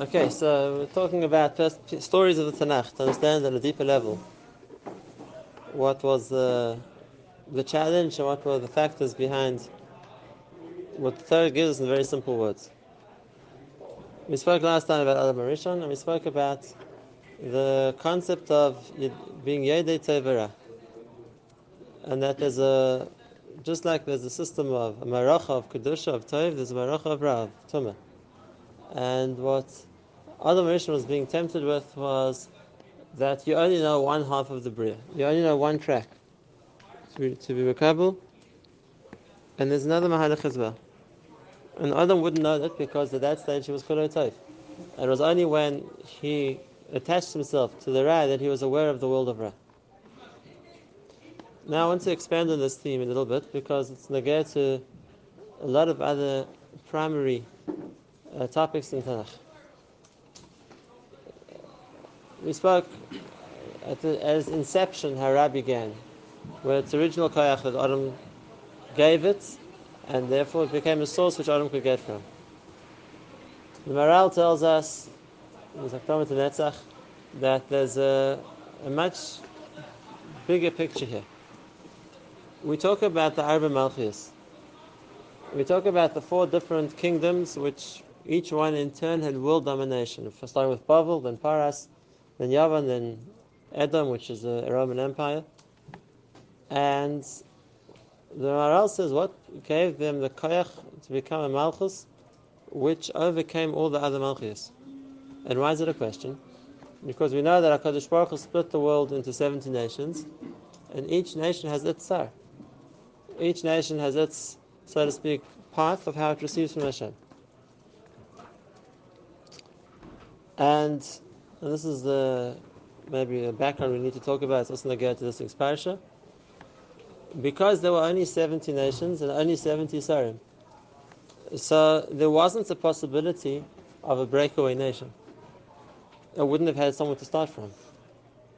Okay, so we're talking about stories of the Tanakh to understand at a deeper level what was the, the challenge and what were the factors behind what the Torah gives us in very simple words. We spoke last time about Adam Arishon and we spoke about the concept of being Yedei Tevera. And that there's a, just like there's a system of a maracha of Kedusha, of Tov, there's a maracha of Ra, of Tumah. And what Adam Rishon was being tempted with was that you only know one half of the Bria. You only know one track to be, to and there's another Mahalach as well. And Adam wouldn't know that because at that stage he was Kolo Tov. And it was only when he attached himself to the Ra that he was aware of the world of Ra. Now I want to expand on this theme a little bit because it's negated to a lot of other primary uh, topics in Tanakh we spoke at, the, its inception how Ra began, where its original koyach that Adam gave it, and therefore it became a source which Adam could get from. The Maharal tells us, in Zaktomet Netzach, that there's a, a much bigger picture here. We talk about the Arba Malchus. We talk about the four different kingdoms which each one in turn had world domination. Starting with Bavel, then Paras, then Yavan, then Edom, which is a Roman Empire. And the Maharal says what gave them the koyach to become a malchus, which overcame all the other malchus. And why is it a question? Because we know that Hakadosh Baruch Hu split the world into seventy nations, and each nation has its sar. Each nation has its, so to speak, path of how it receives from Hashem. And and this is the maybe a background we need to talk about. It's also going to this week's parasha. Because there were only 70 nations and only 70 sarim, so there wasn't a possibility of a breakaway nation. It wouldn't have had someone to start from.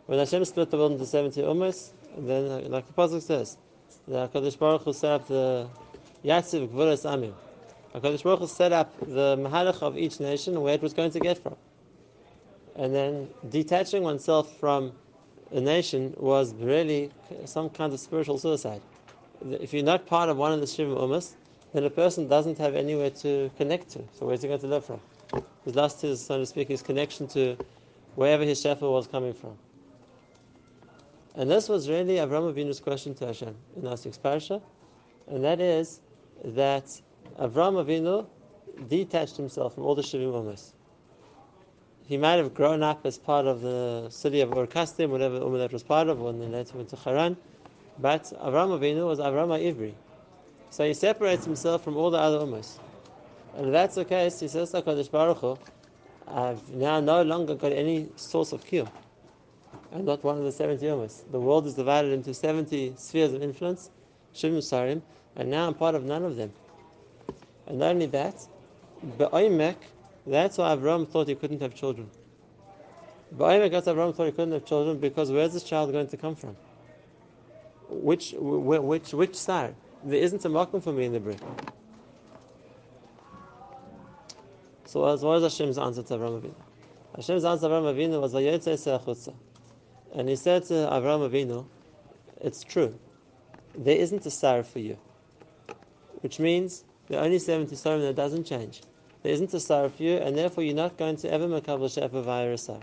When Hashem split the world into 70 ummahs, then, uh, like the Pasuk says, the HaKadosh Baruch Hu set up the Yatziv Gvuras Amim. HaKadosh Baruch Hu set up the Mahalach of each nation where it was going to get from and then detaching oneself from a nation was really some kind of spiritual suicide. If you're not part of one of the Shivim Umas, then a person doesn't have anywhere to connect to. So where's he going to live from? He's lost his, so to speak, his connection to wherever his shefa was coming from. And this was really Avram Avinu's question to Hashem in our sixth parasha, and that is that Avram Avinu detached himself from all the Shivim Umas he might have grown up as part of the city of Ur Kasdim, whatever Ummah that was part of, when they later went to Haran. But Avram Avinu was Avram Ivri. So he separates himself from all the other Ummahs. And if that's the case, he says to Kadosh Baruch Hu, I've now no longer got any source of kiyum. I'm not one of the 70 Ummahs. The world is divided into 70 spheres of influence, Shivim Sarim, and now I'm part of none of them. And not only that, Be'oimek, that's why Avram thought he couldn't have children. But I guess Avram thought he couldn't have children because where's this child going to come from? Which which which side? There isn't a makom for me in the brick. So what was Hashem's answer to Avram Avinu? Hashem's answer to Avram Avinu was Vayetze And he said to Avram Avinu, it's true. There isn't a star for you. Which means there are only 70 stars and it doesn't change there isn't a star for you, and therefore you're not going to ever makabel shefa via a star.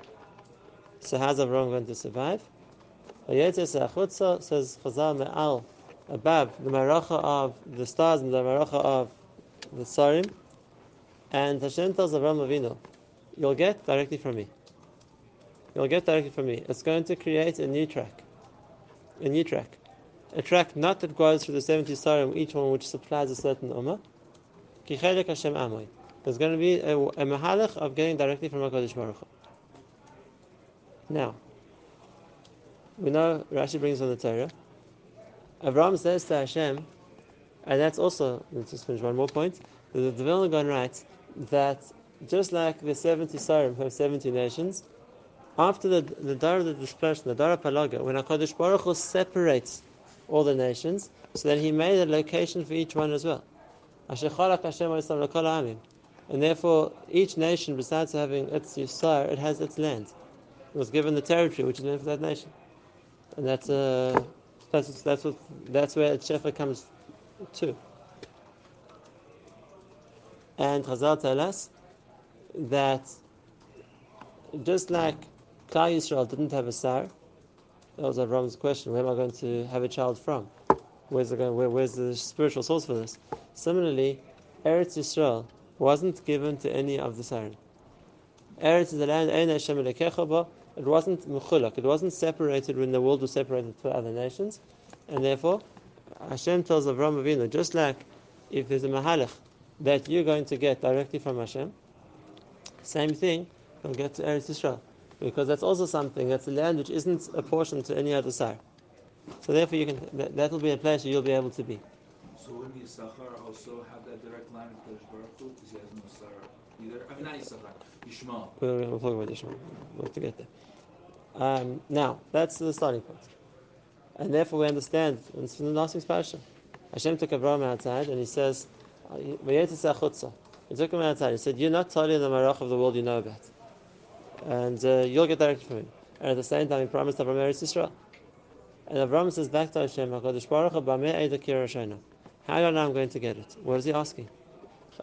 So how's Avram going to survive? Says Chazal Me'al above the maracha of the stars and the maracha of the sarim, and Hashem tells Avram Avinu, "You'll get directly from me. You'll get directly from me. It's going to create a new track, a new track, a track not that goes through the seventy sarim, each one which supplies a certain ummah. Hashem Amoy. There's going to be a, a mahalach of getting directly from HaKadosh Baruch Hu. Now, we know Rashi brings on the Torah. Avram says to Hashem, and that's also, let's just finish one more point. The, Vilna Gaon writes that just like the 70 Sarim have 70 nations, after the, the Dara of the dispersion, the Dara Palaga, when HaKadosh Baruch Hu separates all the nations, so that he made a location for each one as well. And therefore, each nation, besides having its Yisar, it has its land. It was given the territory which is meant for that nation. And that's, uh, that's, that's, what, that's where Shefa comes to. And Chazal tell us that just like Klal Yisrael didn't have a sar, that was Avram's question: Where am I going to have a child from? Where's the where, where's the spiritual source for this? Similarly, Eretz Yisrael wasn't given to any of the Sarim. Eretz is the land It wasn't mechulak. It wasn't separated when the world was separated to other nations, and therefore Hashem tells Avram Avinu just like if there's a mahalach that you're going to get directly from Hashem, same thing you'll get to Eretz Yisrael because that's also something that's a land which isn't apportioned to any other side. So therefore, you can that, will be a place where you'll be able to be. So wouldn't Yisachar also have that direct line with Kodesh Baruch Hu because he has no sar either? I mean, not Yisachar, Yishmael. We're going to talk about Yishmael. We'll have to get there. Um, now, that's the starting point. And therefore we understand, and it's from the last week's parasha. Hashem took Abraham outside and he says, he took him outside. He said, You're not totally the marach of the world you know about. And uh, you'll get directed from him. And at the same time, he promised Abraham Eretz Yisrael. And Abraham says back to Hashem, HaKadosh Baruch Hu, How do I know I'm going to get it? What is he asking?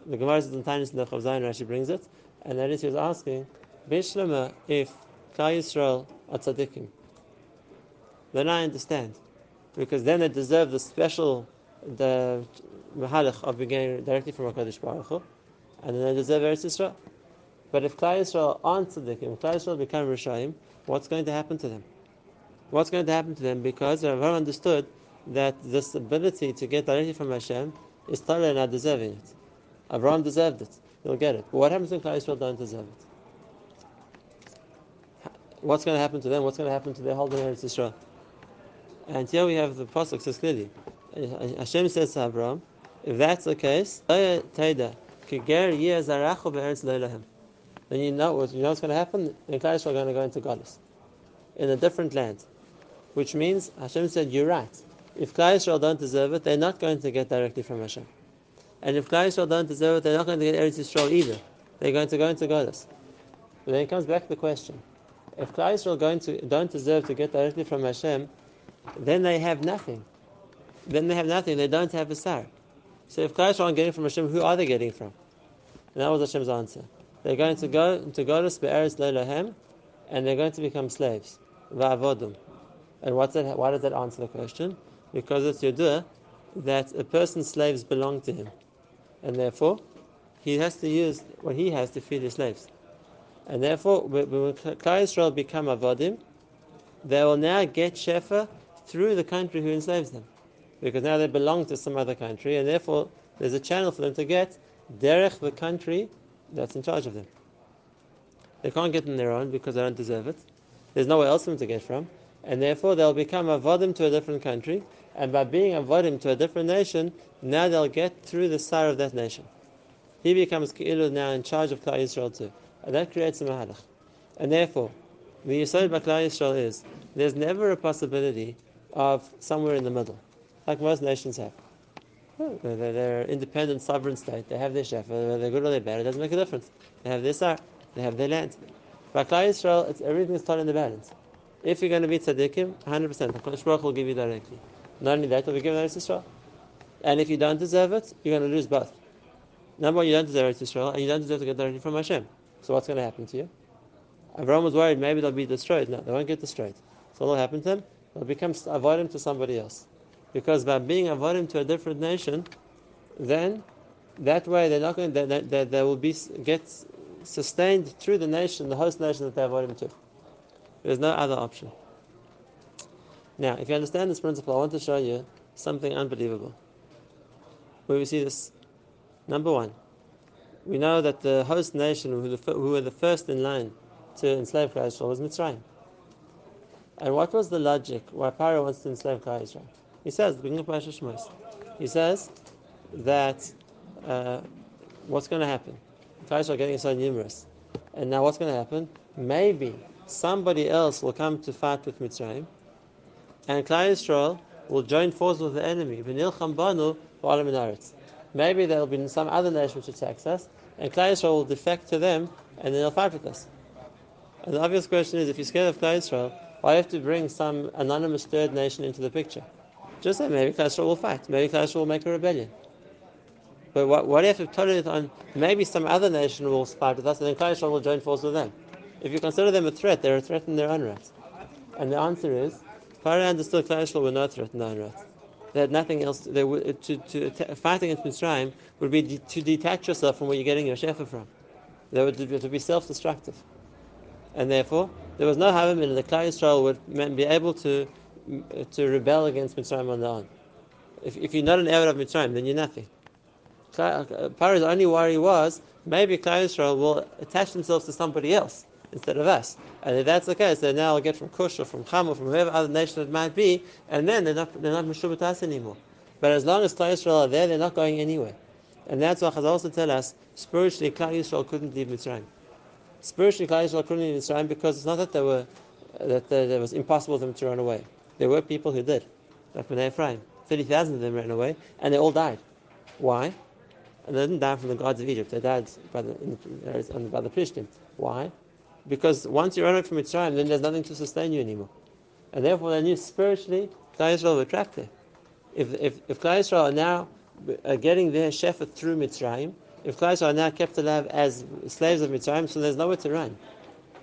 The Gemara says in Tainis in the Chav Zayin, Rashi brings it. And then he was asking, Bishlema, if Klal Yisrael are tzaddikim, then I understand. Because then they deserve the special, the mahalach of beginning directly from HaKadosh Baruch Hu, and then they deserve Eretz Yisrael. But if Klal Yisrael aren't tzaddikim, if Klal Yisrael become Rishayim, what's going to happen to them? What's going to happen to them? Because Rav understood that this ability to get directly from Hashem is totally not deserving it. Abraham deserved it. He'll get it. But what happens when Klal Yisrael don't deserve it? What's going to happen to them? What's going to happen to their whole Eretz Yisrael? And here we have the pasuk says clearly. Hashem says to Abraham, if that's the case, then you know what you know what's going to happen. The Klal are going to go into Galus in a different land, which means Hashem said, "You're right. If Klal Yisrael don't deserve it, they're not going to get directly from Hashem, and if Klal Yisrael don't deserve it, they're not going to get Eretz Yisrael either. They're going to go into Galus." But then it comes back to the question: If Klal Yisrael going to, don't deserve to get directly from Hashem, then they have nothing. Then they have nothing. They don't have a sar. So if Klal Yisrael aren't getting from Hashem, who are they getting from? And that was Hashem's answer. They're going to go to Golis Be'eretz Leilahem, and they're going to become slaves. Va'avodum. And what's that, why does that answer the question? Because it's Yodah that a person's slaves belong to him. And therefore, he has to use what he has to feed his slaves. And therefore, when Klal Yisrael become Avodim, they will now get Shefa through the country who enslaves them. Because now they belong to some other country, and therefore there's a channel for them to get Derech, the country that's in charge of them. They can't get on their own because they don't deserve it. There's nowhere else for them to get from. And therefore they'll become avodim to a different country. And by being avodim to a different nation, now they'll get through the star of that nation. He becomes Ki'ilu now in charge of Klal Yisrael too. And that creates a mahalach. And therefore, the Yisrael Klal Yisrael is there's never a possibility of somewhere in the middle, like most nations have. They're, an independent sovereign state. They have their shefa, whether they're good or they're bad, it doesn't make a difference. They have their sar, they have their land. By Klal Yisrael, it's, everything is taught in the balance. If you're going to be tzaddikim, 100%, the Kodesh Baruch will give you directly. Not only that, will be given Eretz Yisrael. And if you don't deserve it, you're going to lose both. Number one, you don't deserve Eretz Yisrael, and you don't deserve to get directly from Hashem. So what's going to happen to you? Abraham was worried maybe they'll be destroyed. No, they won't get destroyed. So what will happen to them? They'll become avodim to somebody else. Because by being avodim to a different nation, then that way they're not going. They, they, they will be get sustained through the nation, the host nation that they're avodim to. There's no other option. Now, if you understand this principle, I want to show you something unbelievable. Where we see this, number one, we know that the host nation who, the, who were the first in line to enslave Klal Yisrael was Mitzrayim. And what was the logic why Pharaoh wants to enslave Klal Yisrael? He says, beginning of Parashat Shmos, he says that uh, what's going to happen? Klal getting so numerous, and now what's going to happen? Maybe somebody else will come to fight with Mitzrayim, and Klal Yisrael will join forces with the enemy. Maybe there will be some other nation which attacks us, and Klal Yisrael will defect to them, and then they'll fight with us. And the obvious question is, if you're scared of Klal Yisrael, why do you have to bring some anonymous third nation into the picture? Just say maybe Klal Yisrael will fight, maybe Klal Yisrael will make a rebellion. But what, what do you to tolerate on? Maybe some other nation will fight with us, and then Klal Yisrael will join forces with them. If you consider them a threat, they're a threat in their own right. And the answer is, Pharaoh understood Klal Yisrael were not threat in their own. They had nothing else. They would, uh, to, to, to fight against Mitzrayim would be de- to detach yourself from where you're getting your shefa from. They would to be self-destructive, and therefore there was no harm in the Klal Yisrael would be able to uh, to rebel against Mitzrayim on their own. If, if you're not an Arab of Mitzrayim, then you're nothing. Uh, Pharaoh's only worry was maybe Klal Yisrael will attach themselves to somebody else instead of us. And if that's the case, then now I'll get from Kush or from Ham or from whoever other nation it might be, and then they're not they're not Meshubat us anymore. But as long as Klal Yisrael are there, they're not going anywhere. And that's why Chazal also tell us spiritually Klal Yisrael couldn't leave Mitzrayim. Spiritually, Klal Yisrael couldn't leave Mitzrayim because it's not that they were that it was impossible for them to run away. There were people who did, like Bnei Ephraim. Thirty thousand of them ran away, and they all died. Why? And they didn't die from the gods of Egypt. They died by the, the by the Plishtim. Why? Because once you run away from Mitzrayim, then there's nothing to sustain you anymore. And therefore, they knew spiritually, Klal Yisrael were trapped there. If, if, if Klal Yisrael are now uh, getting their shepherd through Mitzrayim, if Klal Yisrael are now kept alive as slaves of Mitzrayim, so there's nowhere to run.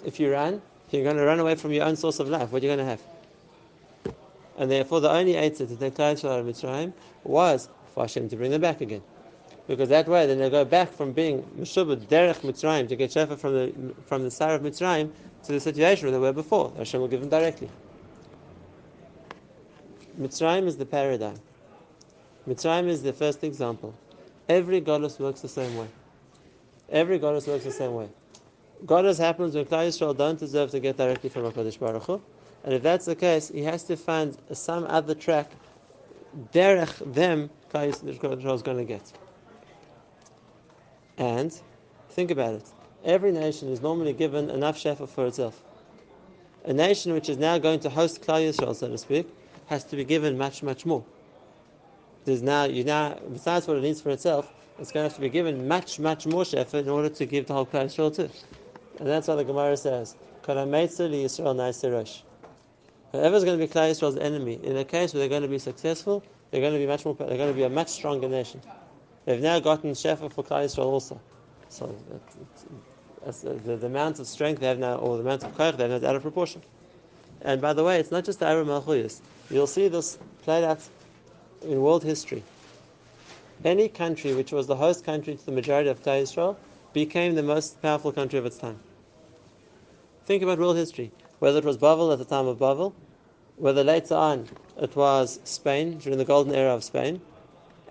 If you run, you're going to run away from your own source of life, what are you going to have? And therefore, the only answer to take Klal Yisrael out of Mitzrayim was for Hashem to bring them back again because that way then they go back from being Meshubad Derech Mitzrayim to get Shefa from the from the side of Mitzrayim to the situation where they were before. Hashem will give them directly. Mitzrayim is the paradigm. Mitzrayim is the first example. Every goddess works the same way. Every goddess works the same way. Goddess happens when Klal Yisrael don't deserve to get directly from HaKadosh Baruch Hu. And if that's the case, he has to find some other track, derech them, Klal Yisrael is going to get. And think about it. Every nation is normally given enough shefa for itself. A nation which is now going to host Klal Yisrael, so to speak, has to be given much, much more. There's now, you now, besides what it needs for itself, it's going to have to be given much, much more shefa in order to give the whole Klal Yisrael too. And that's what the Gemara says. Whoever's going to be Klal Yisrael's enemy, in a case where they're going to be successful, they're going to be much more. They're going to be a much stronger nation. They've now gotten Shefa for Klal Yisrael also. So the, the, amount of strength they have now, or the amount of koyach they have now, is out of proportion. And by the way, it's not just the Arba Malchuyas. You'll see this played out in world history. Any country which was the host country to the majority of Klal Yisrael became the most powerful country of its time. Think about world history. Whether it was Babel at the time of Babel, whether later on it was Spain during the golden era of Spain,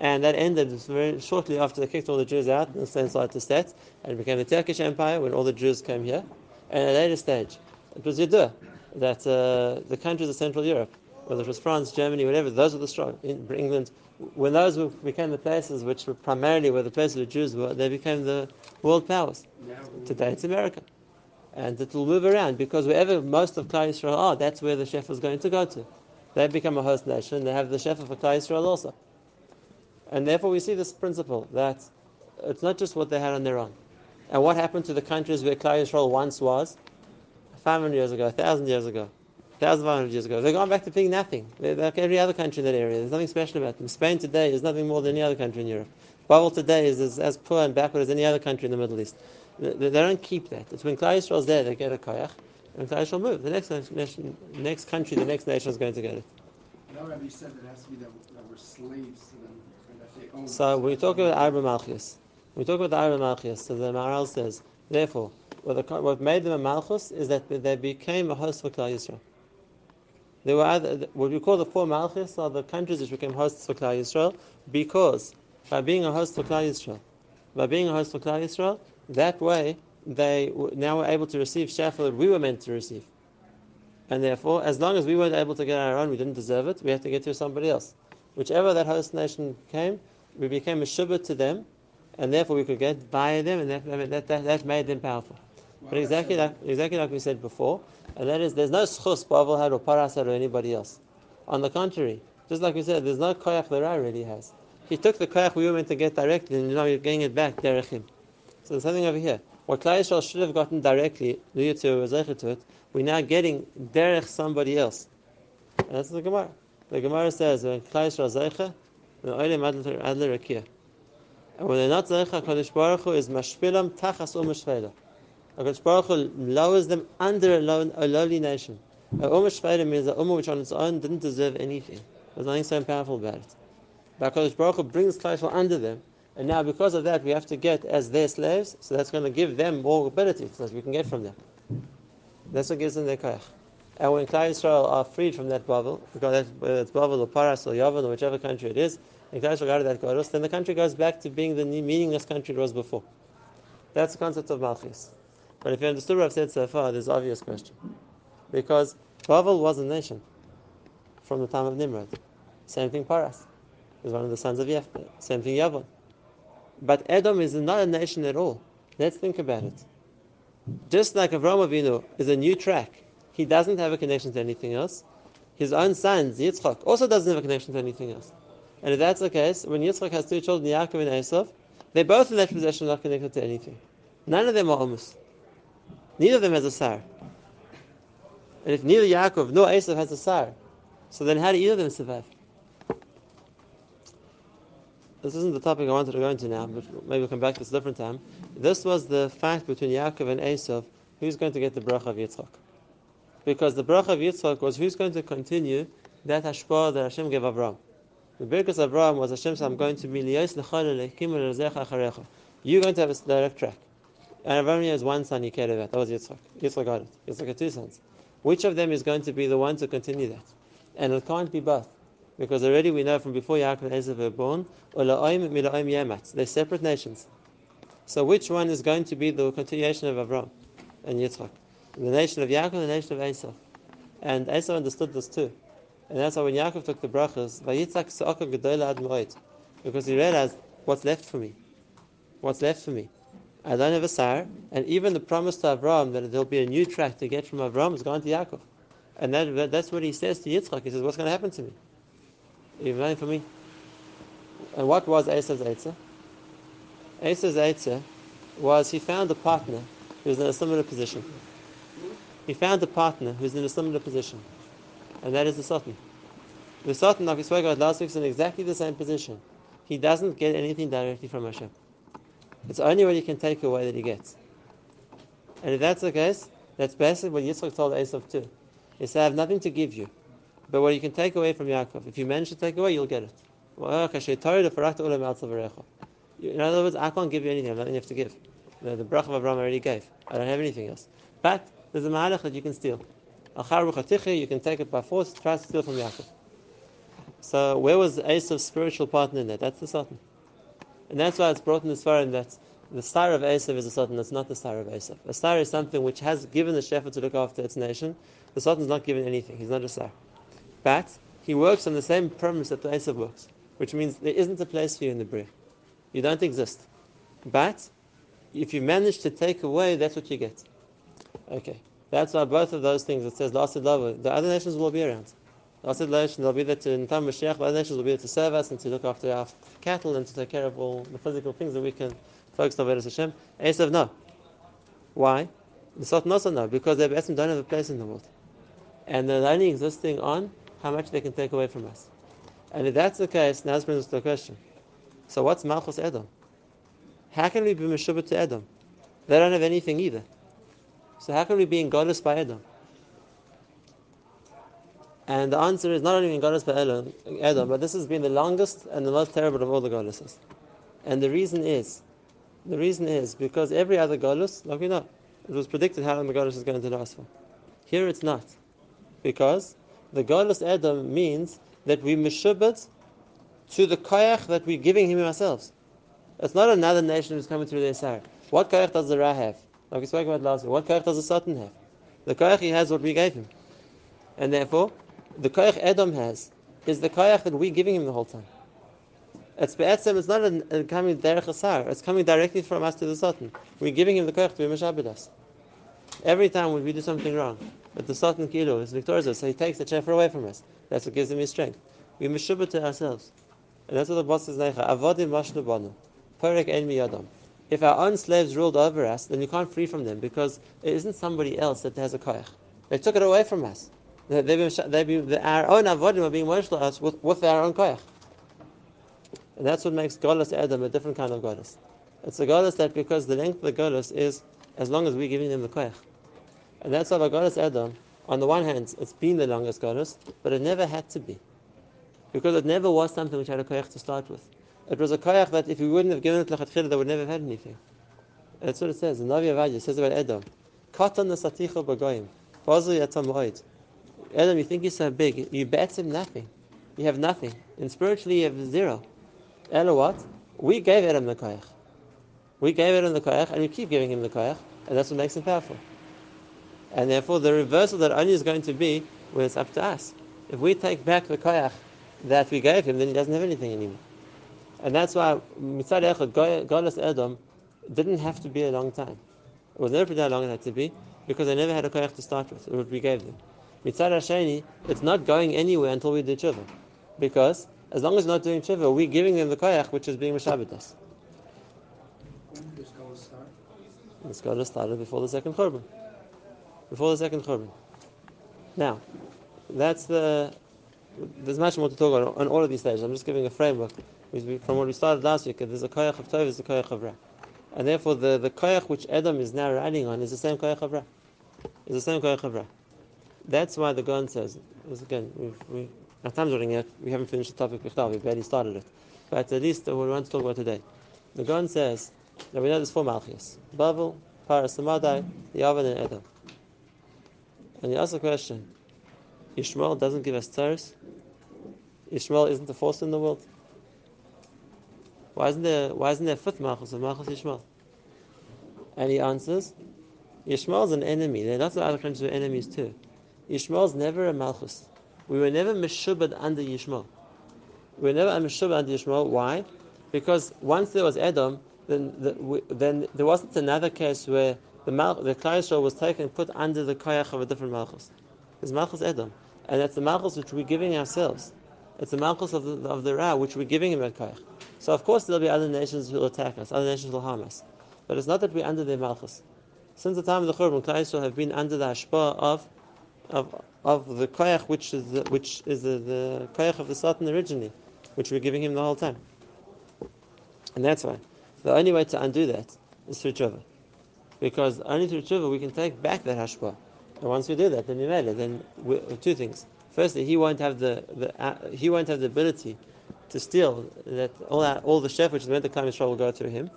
and that ended very shortly after they kicked all the Jews out and sent to state, and it became the Turkish Empire when all the Jews came here. And at a later stage, it was Yidua, that uh, the countries of Central Europe, whether it was France, Germany, whatever, those were the strong. In England, when those became the places which were primarily where the places of the Jews were, they became the world powers. Today it's America. And it will move around because wherever most of Klal Yisrael are, that's where the chef is going to go to. They become a host nation, they have the chef for Klal Yisrael also. And therefore, we see this principle that it's not just what they had on their own. And what happened to the countries where Klal Yisrael once was? 500 years ago, 1,000 years ago, 1,500 years ago. They've gone back to being nothing. They're like every other country in that area. There's nothing special about them. Spain today is nothing more than any other country in Europe. Babel today is as, poor and backward as any other country in the Middle East. They, they don't keep that. It's when Klal Yisrael's there, they get a koyach, and Klal Yisrael move. The next nation, next country, the next nation is going to get it. No, Rabbi said that it has to be that we're slaves to them. So we talk about Arba Malchus. We talk about the Arba Malchus. So the Maharal says, therefore, what, the, what, made them a Malchus is that they became a host for Klal Yisrael. They were what we call the four Malchus are the countries which became hosts for Klal Yisrael because by being a host for Klal Yisrael, by being a host for Klal Yisrael, that way they now were able to receive Shefa that we were meant to receive. And therefore, as long as we weren't able to get our own, we didn't deserve it, we had to get to somebody else. Whichever that host nation came, we became a shubba to them, and therefore we could get by them, and that, that, that, that made them powerful. But exactly like, exactly like we said before, and that is, there's no schus, Bavel had or Paras had or anybody else. On the contrary, just like we said, there's no koyach that I really has. He took the koyach we were meant to get directly, and now you're getting it back, derech him. So there's something over here. What Yisrael should have gotten directly, Luya to Rezeicha to it, we're now getting derech somebody else. And that's the Gemara. The Gemara says, when Adler Rakia. And when they're not Zeicha, Kadosh Baruch Hu is Mashpilam Tachas Um Shvela. HaKadosh Baruch Hu lowers them under a, low, a lowly nation. A Umm Shvela means a Ummah which on its own didn't deserve anything. There's nothing so powerful about it. But HaKadosh Baruch Hu brings Klal under them, and now because of that we have to get as their slaves, so that's going to give them more ability, so that we can get from them. That's what gives them their koyach. And when Klal Yisrael are freed from that bubble, whether it's Babel or Paras or Yavon or whichever country it is, and Yisrael of that Goros, then the country goes back to being the meaningless country it was before. That's the concept of Malchus. But if you understood what I've said so far, there's an obvious question. Because Babel was a nation from the time of Nimrod. Same thing Paras. Was one of the sons of Yephthah. Same thing Yavon. But Edom is not a nation at all. Let's think about it. Just like Avram Avinu is a new track, he doesn't have a connection to anything else. His own son, Yitzchak, also doesn't have a connection to anything else. And if that's the case, when Yitzchak has two children, Yaakov and Esav, they're both in that are not connected to anything. None of them are Omus. Neither of them has a sar. And if neither Yaakov nor Esav has a sar, so then how do either of them survive? This isn't the topic I wanted to go into now, but maybe we'll come back to this a different time. This was the fact between Yaakov and Esav, who's going to get the bracha of Yitzchak. Because the bracha of Yitzchak was who's going to continue that hashpah that Hashem gave Avram. The Birkus of Abraham was Hashem said, I'm going to be liyos lechol lechim lezerach acharecha." You're going to have a direct track. And Abraham has one son he cared about. That was Yitzchak. Yitzchak got it. Yitzchak had two sons. Which of them is going to be the one to continue that? And it can't be both. Because already we know from before Yaakov and Esav were born, they're separate nations. So which one is going to be the continuation of Avram and Yitzchak? The nation of Yaakov and the nation of Esav. And Esav understood this too. And that's why when Yaakov took the brachas, because he realized what's left for me. What's left for me. I don't have a sire, and even the promise to Avram that there'll be a new track to get from Avram is gone to Yaakov. And that, that's what he says to Yitzchak. He says, What's going to happen to me? You've nothing for me. And what was Esav's Eitzah? Esav's Eitzah was he found a partner who was in a similar position. He found a partner who's in a similar position, and that is the Satan. The Satan, like we spoke about last week, is in exactly the same position. He doesn't get anything directly from Hashem. It's only what he can take away that he gets. And if that's the case, that's basically what Yitzchak told Esav too. He said, I have nothing to give you. But what you can take away from Yaakov, if you manage to take away, you'll get it. In other words, I can't give you anything. I have nothing to give. The, the brach of Abraham already gave. I don't have anything else. But there's a mahalach that you can steal. You can take it by force, try to steal from Yaakov. So where was Esav's spiritual partner in that? That's the Satan. And that's why it's brought in this far that the star of Esav is a Satan, that's not the star of Esav. A star is something which has given the shepherd to look after its nation. The Satan is not given anything, he's not a star. But he works on the same premise that the Esav works, which means there isn't a place for you in the Bria. You don't exist. But if you manage to take away, that's what you get. Okay. That's why both of those things, it says, last love, the other nations will be around. The other nations will be there to, in time Mashiach, the other nations will be there to serve us and to look after our cattle and to take care of all the physical things that we can focus on Vedas Hashem. Esav, no. Why? The Satan also no, because they don't have a place in the world. And they're only existing on how much they can take away from us. And if that's the case, now this brings us to a question. So what's Malchus Edom? How can we be Meshubah to Edom? They don't have anything either. So how can we be in Goddess by Edom? And the answer is not only in Goddess by Edom, but this has been the longest and the most terrible of all the goddesses. And the reason is, the reason is because every other goddess, like we know, it was predicted how long the goddess is going to last for. Here it's not. Because the godless Adam means that we mishubbat to the koyach that we're giving him ourselves. It's not another nation who's coming through their sar. What koyach does the Ra have? Like we spoke about last. What koyach does the Satan have? The koyach he has what we gave him. And therefore, the koyach Edom has is the koyach that we're giving him the whole time. It's be'etzem, it's not a, a coming derech asar. It's coming directly from us to the Satan. We're giving him the koyach to be mishabed Every time when we do something wrong, but the Satan Kilo is victorious, so he takes the chef away from us. That's what gives him his strength. We mishubah to ourselves. And that's what the boss says, Avodim mashnu banu. Perek en miyadam. If our own slaves ruled over us, then you can't free from them because it isn't somebody else that has a koyach. They took it away from us. They- been, our own avodim are being worshipped us with, with our own koyach. And that's what makes Golas Adam a different kind of Golas. It's a Golas that because the length of the Golas is as long as we're giving them the koyach. And that's why by Golas Adam, on the one hand, it's been the longest Golas, but it never had to be. Because it never was something which had a koyach to start with. It was a koyach that if we wouldn't have given it lechatchila, they would never have had anything. And That's what it says. The Navi Avadia says about Edom. Katan nesaticha b'goyim. Bazu yatam oid. Edom, you think you're so big. You bet him nothing. You have nothing. And spiritually, you have zero. Ella what? We gave Edom the koyach. We gave Edom the koyach, and we keep giving him the koyach, and that's what makes him powerful. And therefore, the reversal that only is going to be when it's up to us. If we take back the koyach that we gave him, then he doesn't have anything anymore. And that's why Mitzad Echad, Golas Edom, didn't have to be a long time. It was never how long it had to be, because they never had a koyach to start with, what we gave them. Mitzad Hasheni, it's not going anywhere until we do tshuva. Because as long as we're not doing tshuva, we're giving them the koyach which is being Meshabbat. When Golas start? The started before the second Churban. Before the second Churban. Now, that's the. There's much more to talk about on all of these stages. I'm just giving a framework. From what we started last week, there's a koyach of Tov, there's a koyach of Ra. And therefore, the, the koyach which Adam is now riding on is the same koyach of Ra. Is the same koyach of Ra. That's why the Gaon says, again, we've, we, our time's running out, we haven't finished the topic we barely started it. But at least what we want to talk about today. The Gaon says that we know there's four Malchias Babel, Paras, Samadai, Yavan, and Edom. And you ask the question Ishmael doesn't give us Taurus? Ishmael isn't the force in the world? Why isn't there, why isn't there a fifth Malchus of Malchus Ishmael? And he answers, Ishmael's an enemy. There are lots of other countries are enemies too. Ishmael's never a Malchus. We were never Meshubad under Ishmael. We were never Meshubad under Ishmael. Why? Because once there was Edom, then, the, we, then there wasn't another case where the Mal, the Klal Yisrael was taken and put under the koyach of a different Malchus. It's Malchus Edom. And that's the Malchus which we're giving ourselves. It's the Malchus of the, of the Ra, which we're giving him that koyach. So of course there'll be other nations who will attack us, other nations will harm us. But it's not that we're under their Malchus. Since the time of the Churban, Klal Yisrael have been under the Ashpa of, of, of the koyach, which is the, which is the, the koyach of the Satan originally, which we're giving him the whole time. And that's why. The only way to undo that is through tshuva. Because only through tshuva we can take back that hashpah. And once we do that, then we made it. Then we, two things. Firstly, he won't have the, the uh, he won't have the ability to steal that all that, all the chef which is meant to come Yisrael will go through him.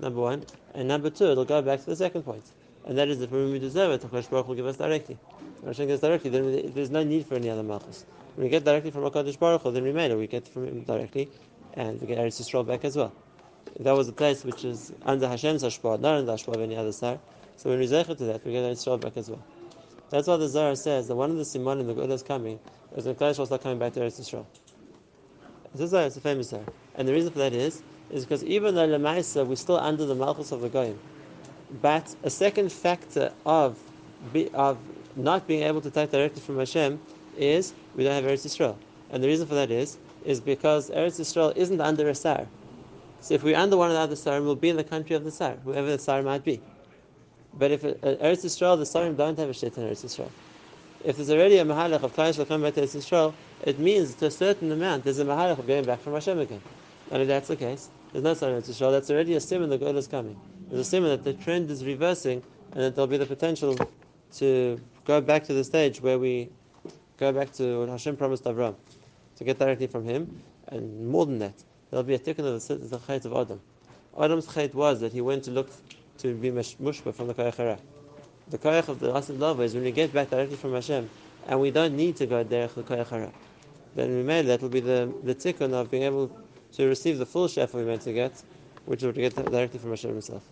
Number one, and number two, it'll go back to the second point, and that is that when we deserve it, Hakadosh Baruch will give us directly. When Hashem gives directly, then there's no need for any other malchus. When we get directly from Hakadosh Baruch Hu, then we made it. We get from him directly, and we get Eretz Yisrael back as well. That was a place which is under Hashem's hashpah, not under the hashpah of any other star. So when we zecher to that, we get Eretz Yisrael back as well. That's why the Zohar says that one of the simonim the good is coming is when Klal Yisrael start coming back to Eretz Yisrael. This is it's a famous Zohar, and the reason for that is is because even though Lemaisa we're still under the Malchus of the Goyim, but a second factor of be, of not being able to take directly from Hashem is we don't have Eretz Yisrael, and the reason for that is is because Eretz Yisrael isn't under a Sar. So if we're under one of the other Sarim, we'll be in the country of the Sar, whoever the Sar might be. But if uh, Eretz Yisrael, the Sarim don't have a shit in Eretz Yisrael. If there's already a mahalach of Yisrael coming back to Eretz Yisrael, it means to a certain amount there's a mahalach of going back from Hashem again. And if that's the case, there's no sign of Eretz. That's already a simon the Geulah is coming. There's a simon that the trend is reversing, and that there'll be the potential to go back to the stage where we go back to what Hashem promised Avram, to get directly from Him, and more than that, there'll be a tikkun of the, the chayt of Adam. Adam's chayt was that he went to look to be mush- mushba from the koyach hara. The koyach of the Asid Lava is when we get back directly from Hashem, and we don't need to go derech the koyach hara. Then we made that will be the the tikkun of being able to receive the full shefa we meant to get, which is to get directly from Hashem Himself.